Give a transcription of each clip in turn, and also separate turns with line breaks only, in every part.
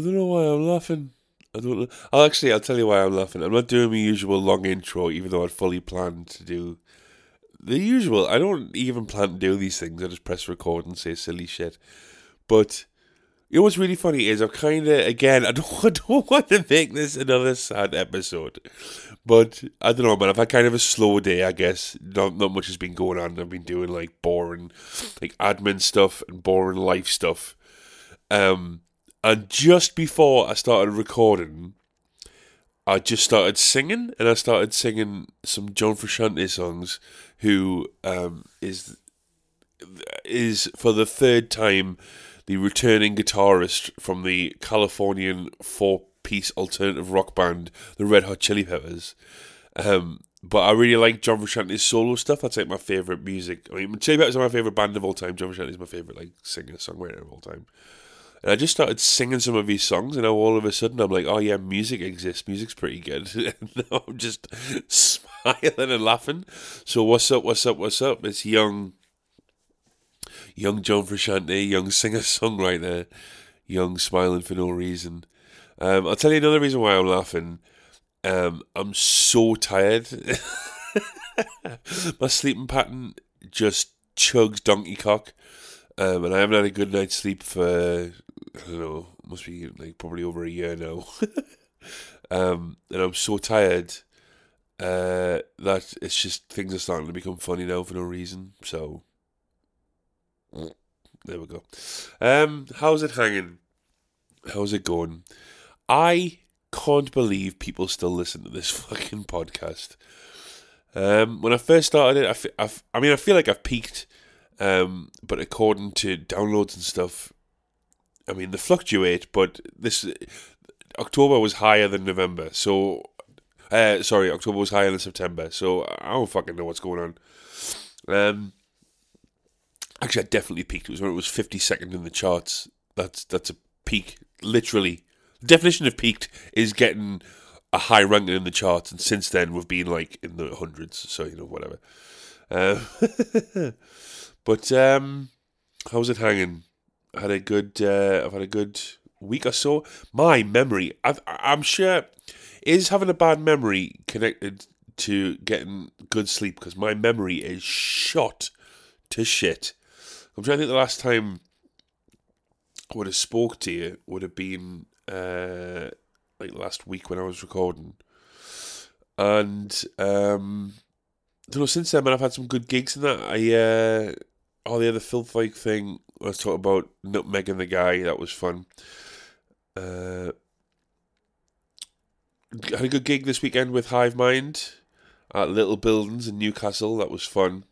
don't know why I'm laughing. I don't know. I'll actually, I'll tell you why I'm laughing. I'm not doing my usual long intro, even though I'd fully planned to do the usual. I don't even plan to do these things. I just press record and say silly shit. But you know what's really funny is I've kind of again. I don't, I don't want to make this another sad episode, but I don't know, man. I've had kind of a slow day, I guess. Not not much has been going on. I've been doing like boring, like admin stuff and boring life stuff. Um, and just before I started recording, I just started singing, and I started singing some John Frusciante songs, who um, is is for the third time the returning guitarist from the Californian four-piece alternative rock band, the Red Hot Chili Peppers. Um, but I really like John Frusciante's solo stuff. That's like my favorite music. I mean, Chili Peppers are my favorite band of all time. John Frusciante is my favorite like singer songwriter of all time. And I just started singing some of his songs, and now all of a sudden I'm like, oh yeah, music exists. Music's pretty good. and now I'm just smiling and laughing. So what's up? What's up? What's up? It's young, young John Frusciante, young singer songwriter, young smiling for no reason. Um, I'll tell you another reason why I'm laughing. Um, I'm so tired. My sleeping pattern just chugs donkey cock. Um, and I haven't had a good night's sleep for I don't know, must be like probably over a year now. um, and I'm so tired uh, that it's just things are starting to become funny now for no reason. So there we go. Um, how's it hanging? How's it going? I can't believe people still listen to this fucking podcast. Um, when I first started it, I, f- I, f- I mean, I feel like I've peaked um, but according to downloads and stuff, I mean they fluctuate. But this October was higher than November, so uh, sorry, October was higher than September. So I don't fucking know what's going on. Um, actually, I definitely peaked. It was when it was fifty second in the charts. That's that's a peak, literally. The definition of peaked is getting a high ranking in the charts, and since then we've been like in the hundreds. So you know, whatever. Uh, But um, how's it hanging? I had a good. Uh, I've had a good week or so. My memory, I've, I'm sure, is having a bad memory connected to getting good sleep because my memory is shot to shit. I'm trying to think the last time I would have spoke to you would have been uh, like last week when I was recording, and um, I don't know. Since then, man, I've had some good gigs and that. I uh, oh, the other filth like thing. Let's talk about Nutmeg and the guy. That was fun. Uh, had a good gig this weekend with Hive Mind at Little Buildings in Newcastle. That was fun.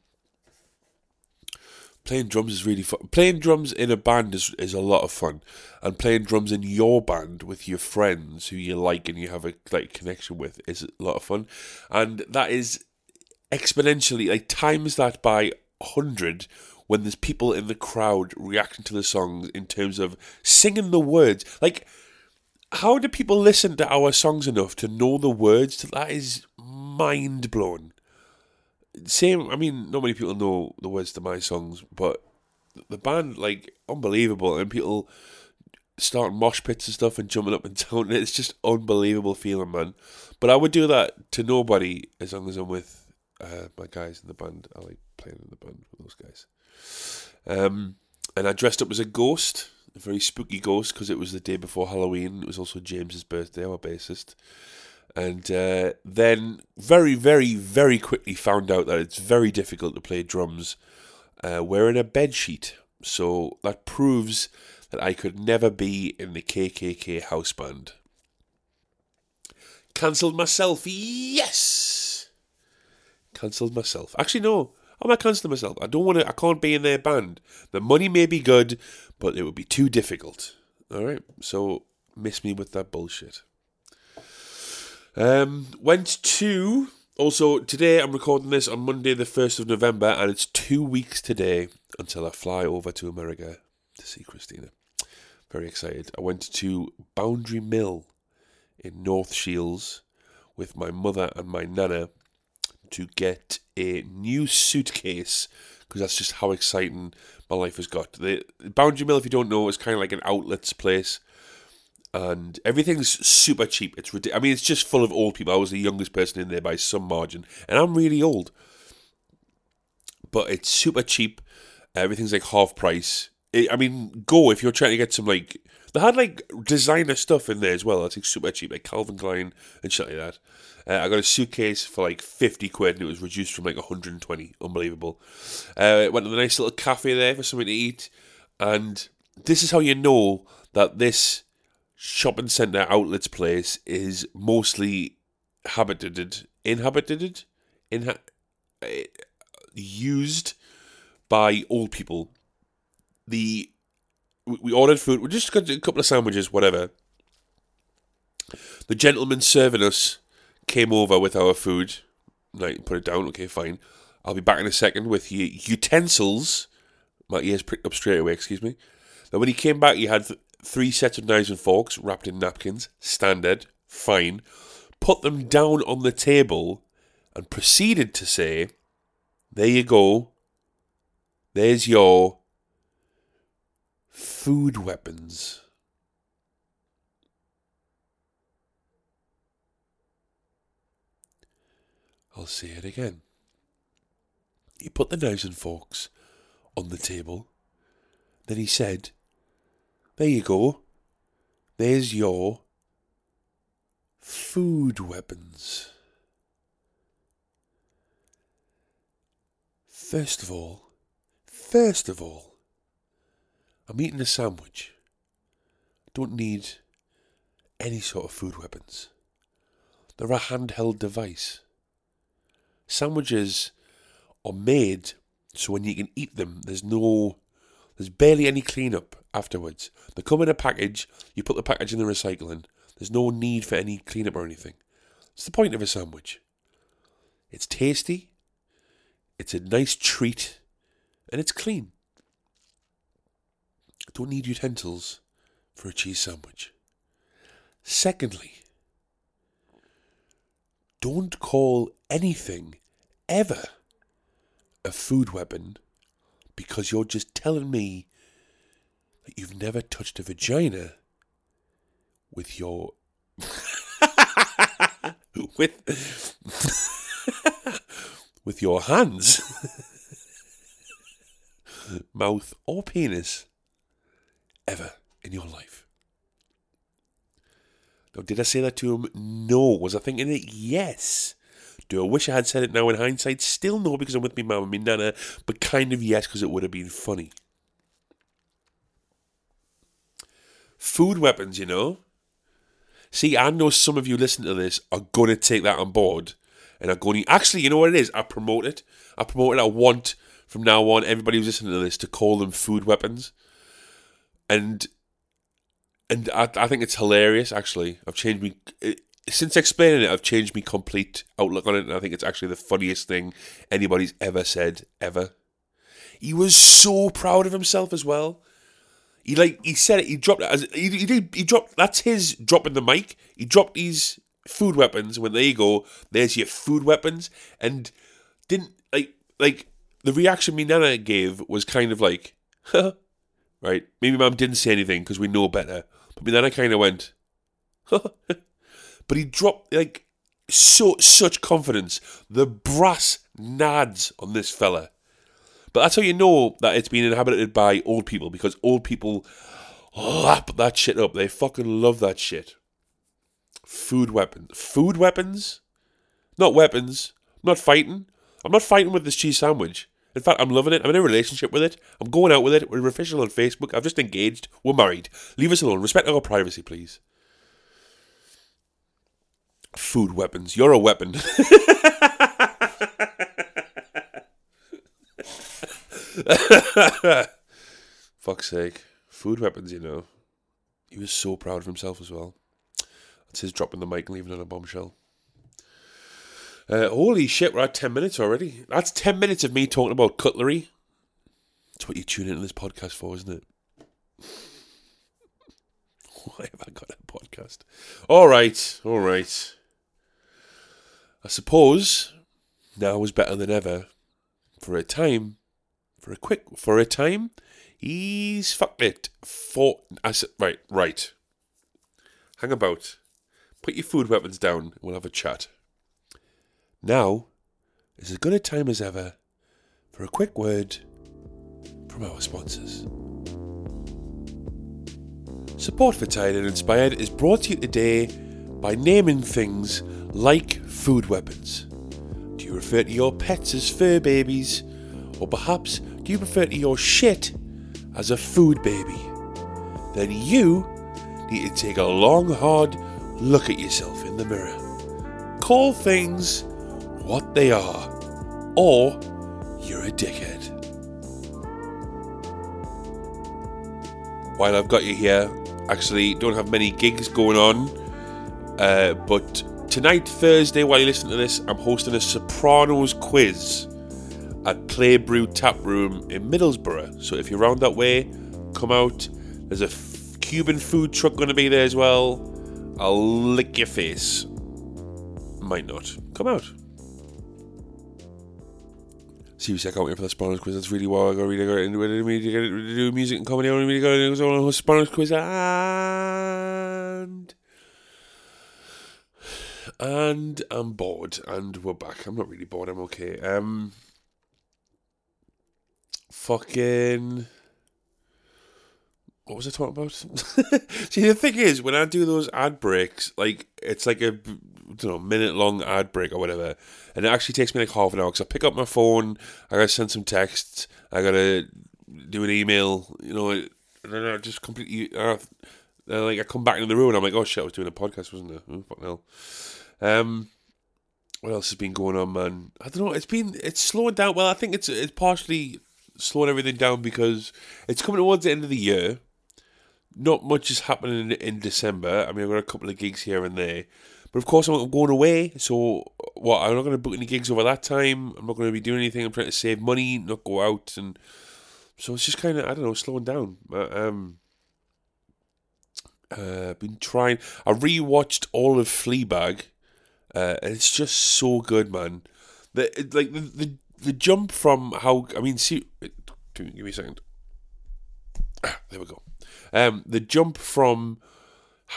Playing drums is really fun. Playing drums in a band is, is a lot of fun, and playing drums in your band with your friends who you like and you have a like connection with is a lot of fun, and that is exponentially like times that by hundred when there's people in the crowd reacting to the songs in terms of singing the words. Like, how do people listen to our songs enough to know the words? That is mind blowing. Same, I mean, not many people know the words to my songs, but the band, like, unbelievable. And people starting mosh pits and stuff and jumping up and down. It's just unbelievable feeling, man. But I would do that to nobody as long as I'm with uh, my guys in the band. I like playing in the band with those guys. Um, and I dressed up as a ghost, a very spooky ghost, because it was the day before Halloween. It was also James's birthday, our bassist. And uh, then very, very, very quickly found out that it's very difficult to play drums uh, wearing a bed sheet. So that proves that I could never be in the KKK house band. Cancelled myself, yes! Cancelled myself. Actually, no. I might cancel myself. I don't want to. I can't be in their band. The money may be good, but it would be too difficult. All right, so miss me with that bullshit. Um, went to also today. I'm recording this on Monday, the first of November, and it's two weeks today until I fly over to America to see Christina. Very excited. I went to Boundary Mill in North Shields with my mother and my nana to get a new suitcase because that's just how exciting my life has got. The Boundary Mill, if you don't know, is kind of like an outlets place, and everything's super cheap. It's ridiculous. I mean, it's just full of old people. I was the youngest person in there by some margin, and I'm really old, but it's super cheap. Everything's like half price. It, I mean, go if you're trying to get some like they had like designer stuff in there as well. That's like super cheap, like Calvin Klein and shit like that. Uh, I got a suitcase for like 50 quid and it was reduced from like 120. Unbelievable. Uh, went to the nice little cafe there for something to eat. And this is how you know that this shopping centre outlets place is mostly habited, inhabited, inha- uh, used by old people. The we ordered food. We just got a couple of sandwiches, whatever. The gentleman serving us came over with our food. Like, put it down. Okay, fine. I'll be back in a second with your utensils. My ears pricked up straight away. Excuse me. Now, when he came back, he had th- three sets of knives and forks wrapped in napkins. Standard, fine. Put them down on the table and proceeded to say, "There you go. There's your food weapons." I'll say it again. He put the knives and forks on the table. Then he said, There you go. There's your food weapons. First of all, first of all, I'm eating a sandwich. Don't need any sort of food weapons. They're a handheld device. Sandwiches are made so when you can eat them, there's no, there's barely any cleanup afterwards. They come in a package, you put the package in the recycling. There's no need for any cleanup or anything. It's the point of a sandwich. It's tasty, it's a nice treat, and it's clean. Don't need utensils for a cheese sandwich. Secondly, don't call anything ever a food weapon because you're just telling me that you've never touched a vagina with your with with your hands mouth or penis ever in your life now did i say that to him no was i thinking it yes do I wish I had said it now in hindsight? Still no, because I'm with me mum and me nana, but kind of yes, because it would have been funny. Food weapons, you know? See, I know some of you listening to this are going to take that on board and are going to. Actually, you know what it is? I promote it. I promote it. I want from now on everybody who's listening to this to call them food weapons. And and I, I think it's hilarious. Actually, I've changed me eh, since explaining it, I've changed my complete outlook on it, and I think it's actually the funniest thing anybody's ever said ever. He was so proud of himself as well. He like he said it. He dropped. As, he, he did. He dropped. That's his dropping the mic. He dropped these food weapons. When there you go. There's your food weapons. And didn't like like the reaction me nana gave was kind of like, right. Maybe mum didn't say anything because we know better. But then I kind of went, but he dropped like so such confidence. The brass nads on this fella. But that's how you know that it's been inhabited by old people because old people lap that shit up. They fucking love that shit. Food weapons. Food weapons? Not weapons. I'm not fighting. I'm not fighting with this cheese sandwich. In fact, I'm loving it. I'm in a relationship with it. I'm going out with it. We're official on Facebook. I've just engaged. We're married. Leave us alone. Respect our privacy, please food weapons. You're a weapon. Fuck's sake. Food weapons, you know. He was so proud of himself as well. That's his dropping the mic and leaving on a bombshell. Uh, holy shit, we're at 10 minutes already. That's 10 minutes of me talking about cutlery. That's what you tune into this podcast for, isn't it? Why have I got a podcast? All right, all right. I suppose now is better than ever. For a time, for a quick, for a time, he's fucked it. For I said, right, right. Hang about. Put your food weapons down. We'll have a chat. Now is as good a time as ever for a quick word from our sponsors. Support for Tired and Inspired is brought to you today by naming things like food weapons. Do you refer to your pets as fur babies? Or perhaps do you refer to your shit as a food baby? Then you need to take a long, hard look at yourself in the mirror. Call things what they are, or you're a dickhead. While I've got you here, actually don't have many gigs going on, uh, but tonight, Thursday, while you listen to this, I'm hosting a Sopranos quiz at Play Brew Tap Room in Middlesbrough. So if you're around that way, come out. There's a f- Cuban food truck going to be there as well. I'll lick your face. Might not. Come out. Seriously, I can't wait for the Sopranos quiz. That's really why I got really got into it. Me to get to do music and comedy. I really got into it. on Sopranos quiz and and I'm bored. And we're back. I'm not really bored. I'm okay. Um, fucking. What was I talking about? See, the thing is, when I do those ad breaks, like it's like a don't know minute long ad break or whatever, and it actually takes me like half an hour because I pick up my phone, I gotta send some texts, I gotta do an email, you know, and then I just completely. Uh, like I come back into the room and I'm like, oh shit, I was doing a podcast, wasn't I? Oh, fuck hell. Um, what else has been going on, man? I don't know. It's been it's slowing down. Well, I think it's it's partially slowing everything down because it's coming towards the end of the year. Not much is happening in, in December. I mean, I've got a couple of gigs here and there, but of course I'm going away. So what? I'm not going to book any gigs over that time. I'm not going to be doing anything. I'm trying to save money, not go out, and so it's just kind of I don't know, slowing down. Um, uh, been trying. I rewatched all of Fleabag. Uh, and it's just so good, man. The it- like the, the the jump from how I mean, see, give me a second. Ah, there we go. Um, the jump from,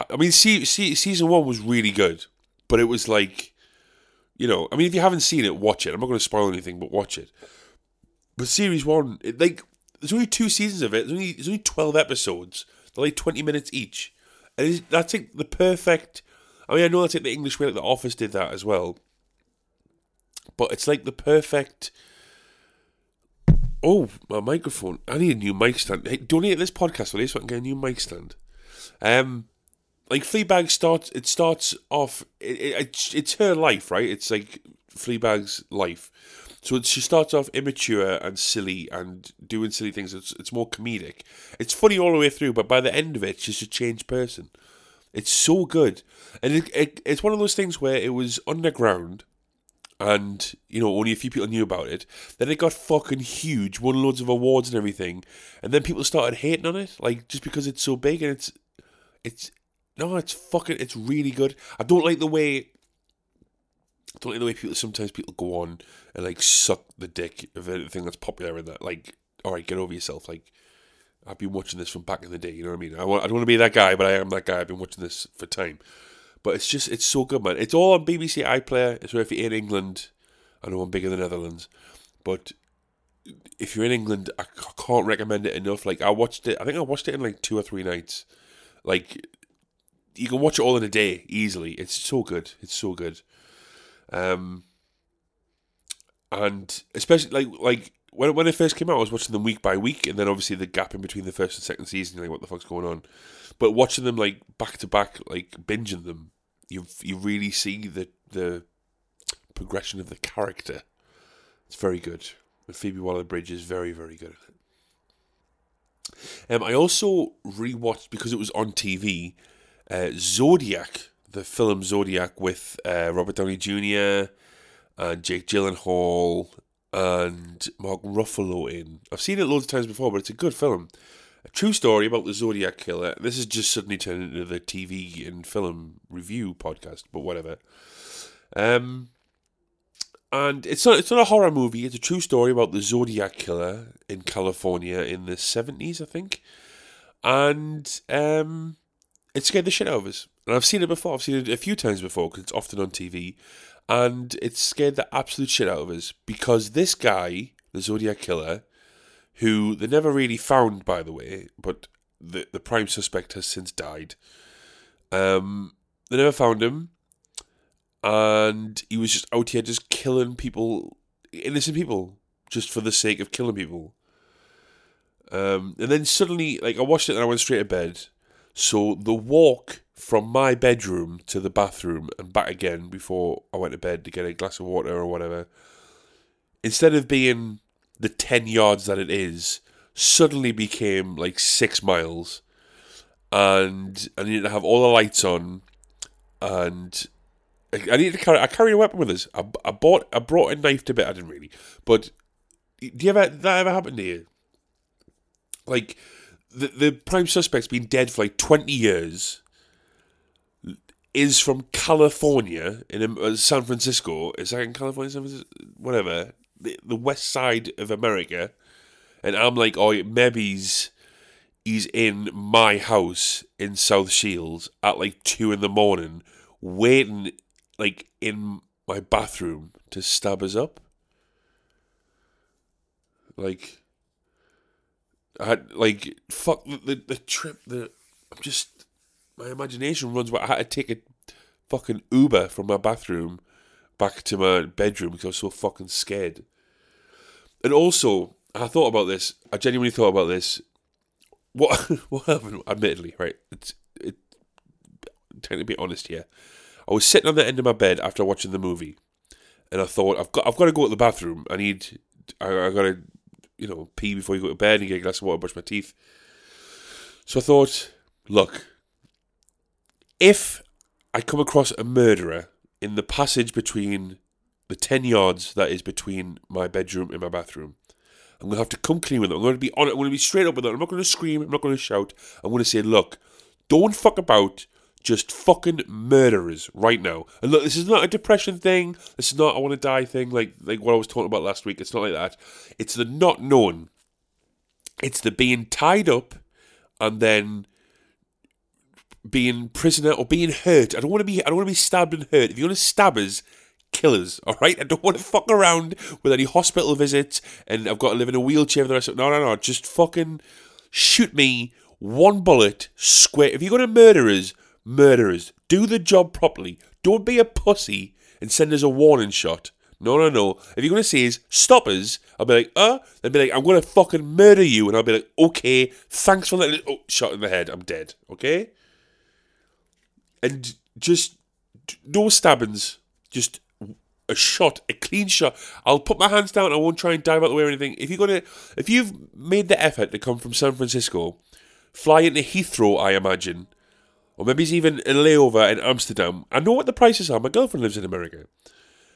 I mean, see, see, season one was really good, but it was like, you know, I mean, if you haven't seen it, watch it. I'm not going to spoil anything, but watch it. But series one, it, like, there's only two seasons of it. There's only there's only twelve episodes. They're like twenty minutes each, and that's like the perfect. I mean, I know that's like the English way, like The Office did that as well. But it's like the perfect. Oh, my microphone! I need a new mic stand. Hey, donate this podcast, please, so I can get a new mic stand. Um, like Fleabag starts. It starts off. It, it, it's it's her life, right? It's like Fleabag's life. So she starts off immature and silly and doing silly things. It's it's more comedic. It's funny all the way through, but by the end of it, she's a changed person. It's so good, and it, it, it's one of those things where it was underground, and you know only a few people knew about it. Then it got fucking huge, won loads of awards and everything, and then people started hating on it, like just because it's so big and it's it's no, it's fucking it's really good. I don't like the way I don't like the way people sometimes people go on and like suck the dick of anything that's popular in that. Like, all right, get over yourself. Like, I've been watching this from back in the day. You know what I mean? I, want, I don't want to be that guy, but I am that guy. I've been watching this for time. But it's just it's so good, man. It's all on BBC iPlayer. So if you're in England, I know I'm bigger than the Netherlands, but if you're in England, I can't recommend it enough. Like I watched it. I think I watched it in like two or three nights. Like you can watch it all in a day easily. It's so good. It's so good. Um, and especially like like when when it first came out, I was watching them week by week, and then obviously the gap in between the first and second season, like what the fuck's going on? But watching them like back to back, like binging them, you you really see the the progression of the character. It's very good, And Phoebe Waller-Bridge is very, very good at it. Um, I also rewatched because it was on TV. Uh, Zodiac, the film Zodiac with uh, Robert Downey Jr. and Jake Gyllenhaal and Mark Ruffalo in. I've seen it loads of times before, but it's a good film. A true story about the Zodiac killer. This is just suddenly turned into the TV and film review podcast, but whatever. Um, and it's not it's not a horror movie. It's a true story about the Zodiac killer in California in the seventies, I think. And um, it scared the shit out of us. And I've seen it before. I've seen it a few times before because it's often on TV, and it scared the absolute shit out of us because this guy, the Zodiac killer, who they never really found, by the way, but the the prime suspect has since died. Um, they never found him, and he was just out here just killing people, innocent people, just for the sake of killing people. Um, and then suddenly, like I watched it and I went straight to bed. So the walk from my bedroom to the bathroom and back again before I went to bed to get a glass of water or whatever, instead of being the 10 yards that it is, suddenly became like six miles. And I needed to have all the lights on. And I needed to carry, I carried a weapon with us. I, I bought, I brought a knife to bed. I didn't really. But do you ever, that ever happen to you? Like, the, the prime suspect's been dead for like 20 years is from California in um, San Francisco. Is that in California? San Francisco? Whatever. The, the west side of America. And I'm like, oh, maybe he's, in my house in South Shields at like 2 in the morning, waiting like in my bathroom to stab us up. Like, I had like fuck the the, the trip. The I'm just my imagination runs. Where I had to take a fucking Uber from my bathroom back to my bedroom because I was so fucking scared. And also, I thought about this. I genuinely thought about this. What what happened? Admittedly, right? It's it. Trying to be honest here, I was sitting on the end of my bed after watching the movie, and I thought I've got I've got to go to the bathroom. I need I, I got to you know pee before you go to bed and get a glass of water, brush my teeth. So I thought, look, if I come across a murderer in the passage between the 10 yards that is between my bedroom and my bathroom. I'm going to have to come clean with them. I'm going to be on it. I'm going to be straight up with them. I'm not going to scream. I'm not going to shout. I'm going to say, look, don't fuck about. Just fucking murderers right now. And look, this is not a depression thing. This is not I want to die thing like like what I was talking about last week. It's not like that. It's the not known. It's the being tied up and then being prisoner or being hurt. I don't want to be. I don't want to be stabbed and hurt. If you want to stab us, kill us. All right. I don't want to fuck around with any hospital visits, and I've got to live in a wheelchair for the rest of. No, no, no. Just fucking shoot me one bullet square. If you're going to murder us, murder us. Do the job properly. Don't be a pussy and send us a warning shot. No, no, no. If you're going to say is stop us, I'll be like, uh, they'll be like, I'm going to fucking murder you. And I'll be like, okay, thanks for letting Oh, shot in the head. I'm dead. Okay? and just no stabbings, just a shot, a clean shot. I'll put my hands down. I won't try and dive out the way or anything. If you're gonna, if you've made the effort to come from San Francisco, fly into Heathrow, I imagine, or maybe it's even a layover in Amsterdam. I know what the prices are. My girlfriend lives in America,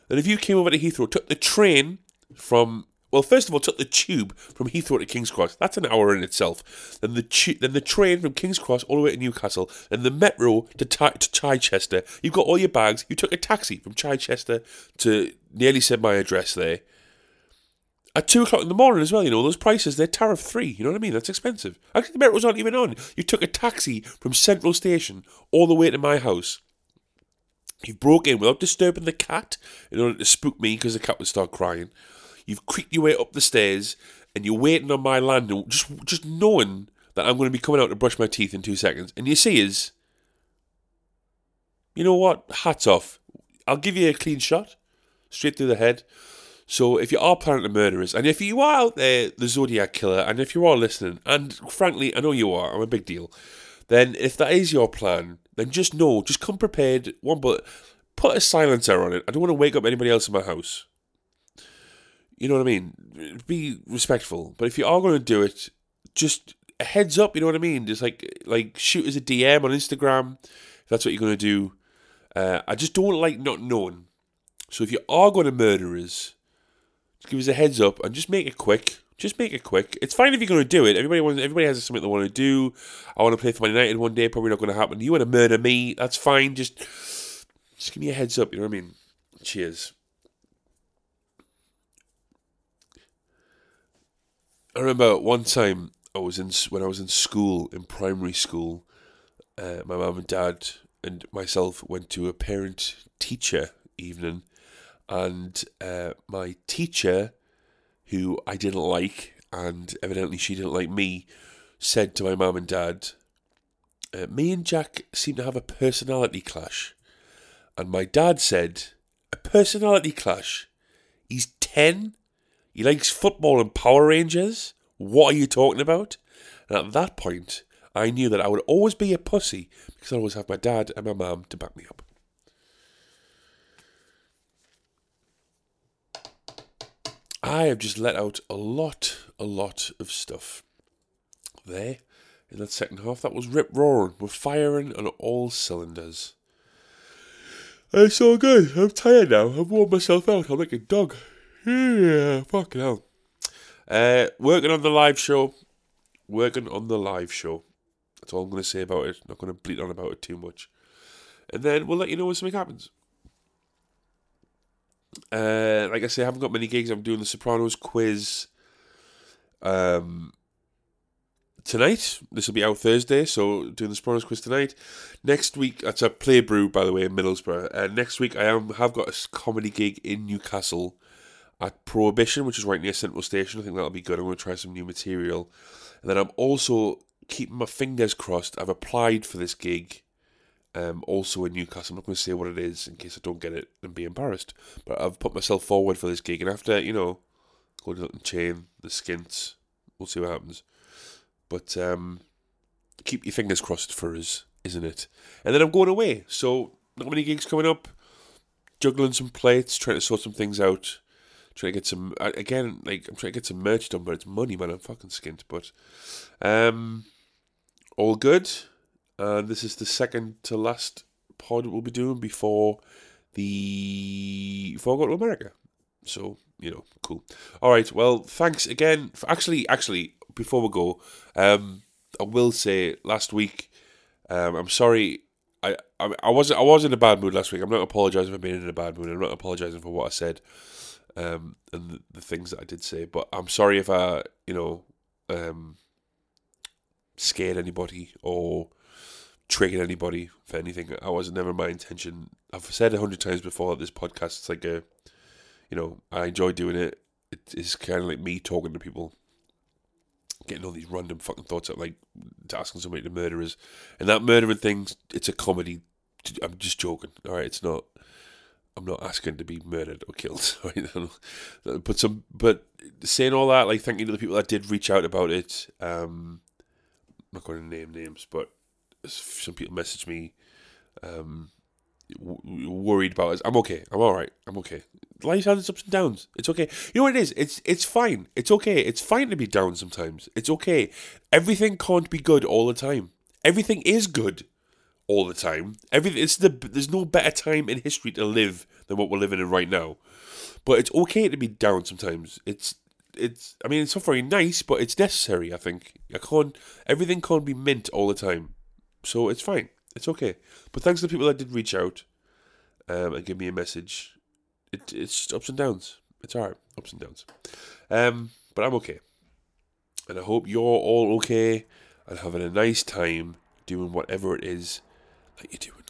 and if you came over to Heathrow, took the train from well, first of all, took the tube from Heathrow to King's Cross. That's an hour in itself. Then the tu- then the train from King's Cross all the way to Newcastle. Then the metro to, to Chichester. You've got all your bags. You took a taxi from Chichester to nearly said my address there. At two o'clock in the morning as well, you know, those prices, they're tariff free. You know what I mean? That's expensive. Actually, the metro's not even on. You took a taxi from Central Station all the way to my house. You broke in without disturbing the cat in order to spook me because the cat would start crying. You've creaked your way up the stairs and you're waiting on my landing, just just knowing that I'm going to be coming out to brush my teeth in two seconds. And you see is, you know what? Hats off. I'll give you a clean shot, straight through the head. So if you are planning to murder us, and if you are out there, the Zodiac killer, and if you are listening, and frankly, I know you are, I'm a big deal, then if that is your plan, then just know, just come prepared, one but put a silencer on it. I don't want to wake up anybody else in my house You know what I mean? Be respectful. But if you are going to do it, just a heads up. You know what I mean? Just like like shoot as a DM on Instagram if that's what you're going to do. Uh, I just don't like not knowing. So if you are going to murder us, just give us a heads up and just make it quick. Just make it quick. It's fine if you're going to do it. Everybody wants. Everybody has something they want to do. I want to play for Man United one day. Probably not going to happen. You want to murder me? That's fine. Just, just give me a heads up. You know what I mean? Cheers. I remember one time I was in when I was in school in primary school. Uh, my mum and dad and myself went to a parent teacher evening, and uh, my teacher, who I didn't like, and evidently she didn't like me, said to my mum and dad, uh, "Me and Jack seem to have a personality clash," and my dad said, "A personality clash? He's ten." He likes football and Power Rangers? What are you talking about? And at that point, I knew that I would always be a pussy because I always have my dad and my mum to back me up. I have just let out a lot, a lot of stuff there in that second half. That was rip roaring. We're firing on all cylinders. It's so good. I'm tired now. I've worn myself out. I'm like a dog. Yeah, fucking hell. Uh, working on the live show. Working on the live show. That's all I'm going to say about it. Not going to bleat on about it too much. And then we'll let you know when something happens. Uh, like I say, I haven't got many gigs. I'm doing the Sopranos quiz um, tonight. This will be out Thursday, so doing the Sopranos quiz tonight. Next week, that's a play brew, by the way, in Middlesbrough. Uh, next week, I am have got a comedy gig in Newcastle at Prohibition, which is right near Central Station. I think that'll be good. I'm going to try some new material. And then I'm also keeping my fingers crossed. I've applied for this gig um, also in Newcastle. I'm not going to say what it is in case I don't get it and be embarrassed. But I've put myself forward for this gig. And after, you know, Golden Chain, the Skints, we'll see what happens. But um, keep your fingers crossed for us, isn't it? And then I'm going away. So, not many gigs coming up. Juggling some plates, trying to sort some things out trying to get some again like I'm trying to get some merch done, but it's money, man. I'm fucking skint, but um, all good. And this is the second to last pod we'll be doing before the before I go to America. So you know, cool. All right. Well, thanks again. For, actually, actually, before we go, um, I will say last week, um, I'm sorry. I, I I wasn't I was in a bad mood last week. I'm not apologising for being in a bad mood. I'm not apologising for what I said um, and the, the, things that I did say. But I'm sorry if I, you know, um, scared anybody or triggered anybody for anything. I was never my intention. I've said a hundred times before that this podcast is like a, you know, I enjoy doing it. It is kind of like me talking to people, getting all these random fucking thoughts out, like asking somebody to murder us, and that murdering thing. It's a comedy. I'm just joking. All right, it's not. I'm not asking to be murdered or killed. But some, but saying all that, like thank you to the people that did reach out about it. Um, I'm not going to name names, but some people messaged me, um, w- worried about us. I'm okay. I'm all right. I'm okay. Life has its ups and downs. It's okay. You know what it is? It's it's fine. It's okay. It's fine to be down sometimes. It's okay. Everything can't be good all the time. Everything is good all the time. Everything it's the there's no better time in history to live than what we're living in right now. But it's okay to be down sometimes. It's it's I mean it's not very nice, but it's necessary. I think I can't everything can't be mint all the time, so it's fine. It's okay. But thanks to the people that did reach out um, and give me a message. It, it's ups and downs. It's alright, ups and downs. Um, but I'm okay, and I hope you're all okay and having a nice time doing whatever it is that you're doing.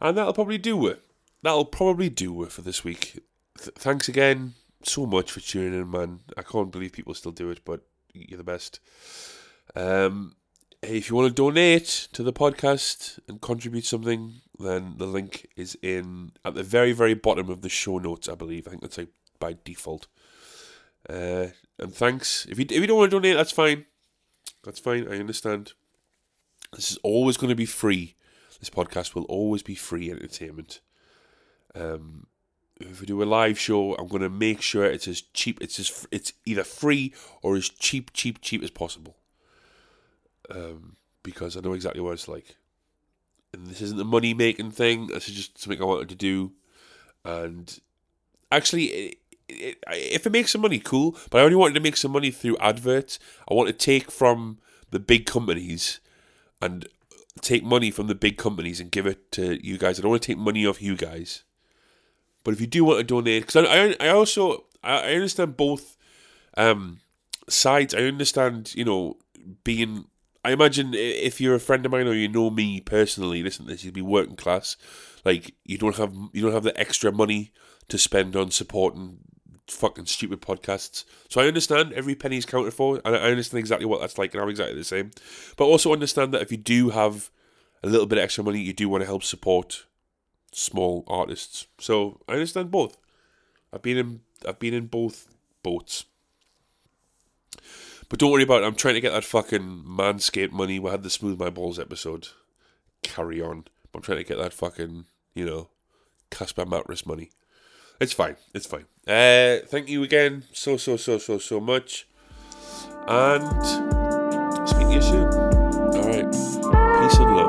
And that'll probably do it. That'll probably do it for this week. Th- thanks again so much for tuning in, man. I can't believe people still do it, but you're the best. Um, if you want to donate to the podcast and contribute something, then the link is in at the very, very bottom of the show notes, I believe. I think that's like by default. Uh, and thanks. If you if you don't want to donate, that's fine. That's fine. I understand. This is always going to be free. This podcast will always be free entertainment. Um, if we do a live show, I'm going to make sure it's as cheap. It's as it's either free or as cheap, cheap, cheap as possible. Um, because I know exactly what it's like. And this isn't a money making thing. This is just something I wanted to do. And actually, it, it, if it makes some money, cool. But I only wanted to make some money through adverts. I want to take from the big companies and take money from the big companies and give it to you guys. I don't want to take money off you guys. But if you do want to donate, because I, I, I also I understand both um, sides. I understand, you know, being. I imagine if you're a friend of mine or you know me personally, listen to this, you'd be working class. Like you don't have you don't have the extra money to spend on supporting fucking stupid podcasts. So I understand every penny is counted for, and I understand exactly what that's like, and I'm exactly the same. But also understand that if you do have a little bit extra money, you do want to help support small artists. So I understand both. I've been in I've been in both boats. But don't worry about it. I'm trying to get that fucking Manscaped money. We had the Smooth My Balls episode. Carry on. I'm trying to get that fucking, you know, Casper mattress money. It's fine. It's fine. Uh, thank you again so, so, so, so, so much. And speak to you soon. All right. Peace and love.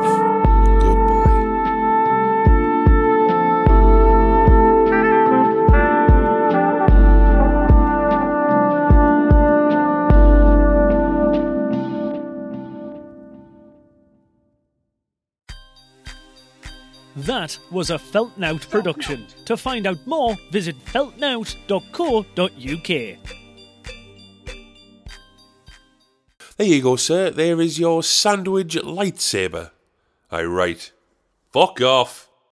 That was a Feltnout production. To find out more, visit feltnout.co.uk.
There you go, sir. There is your sandwich lightsaber. I write. Fuck off.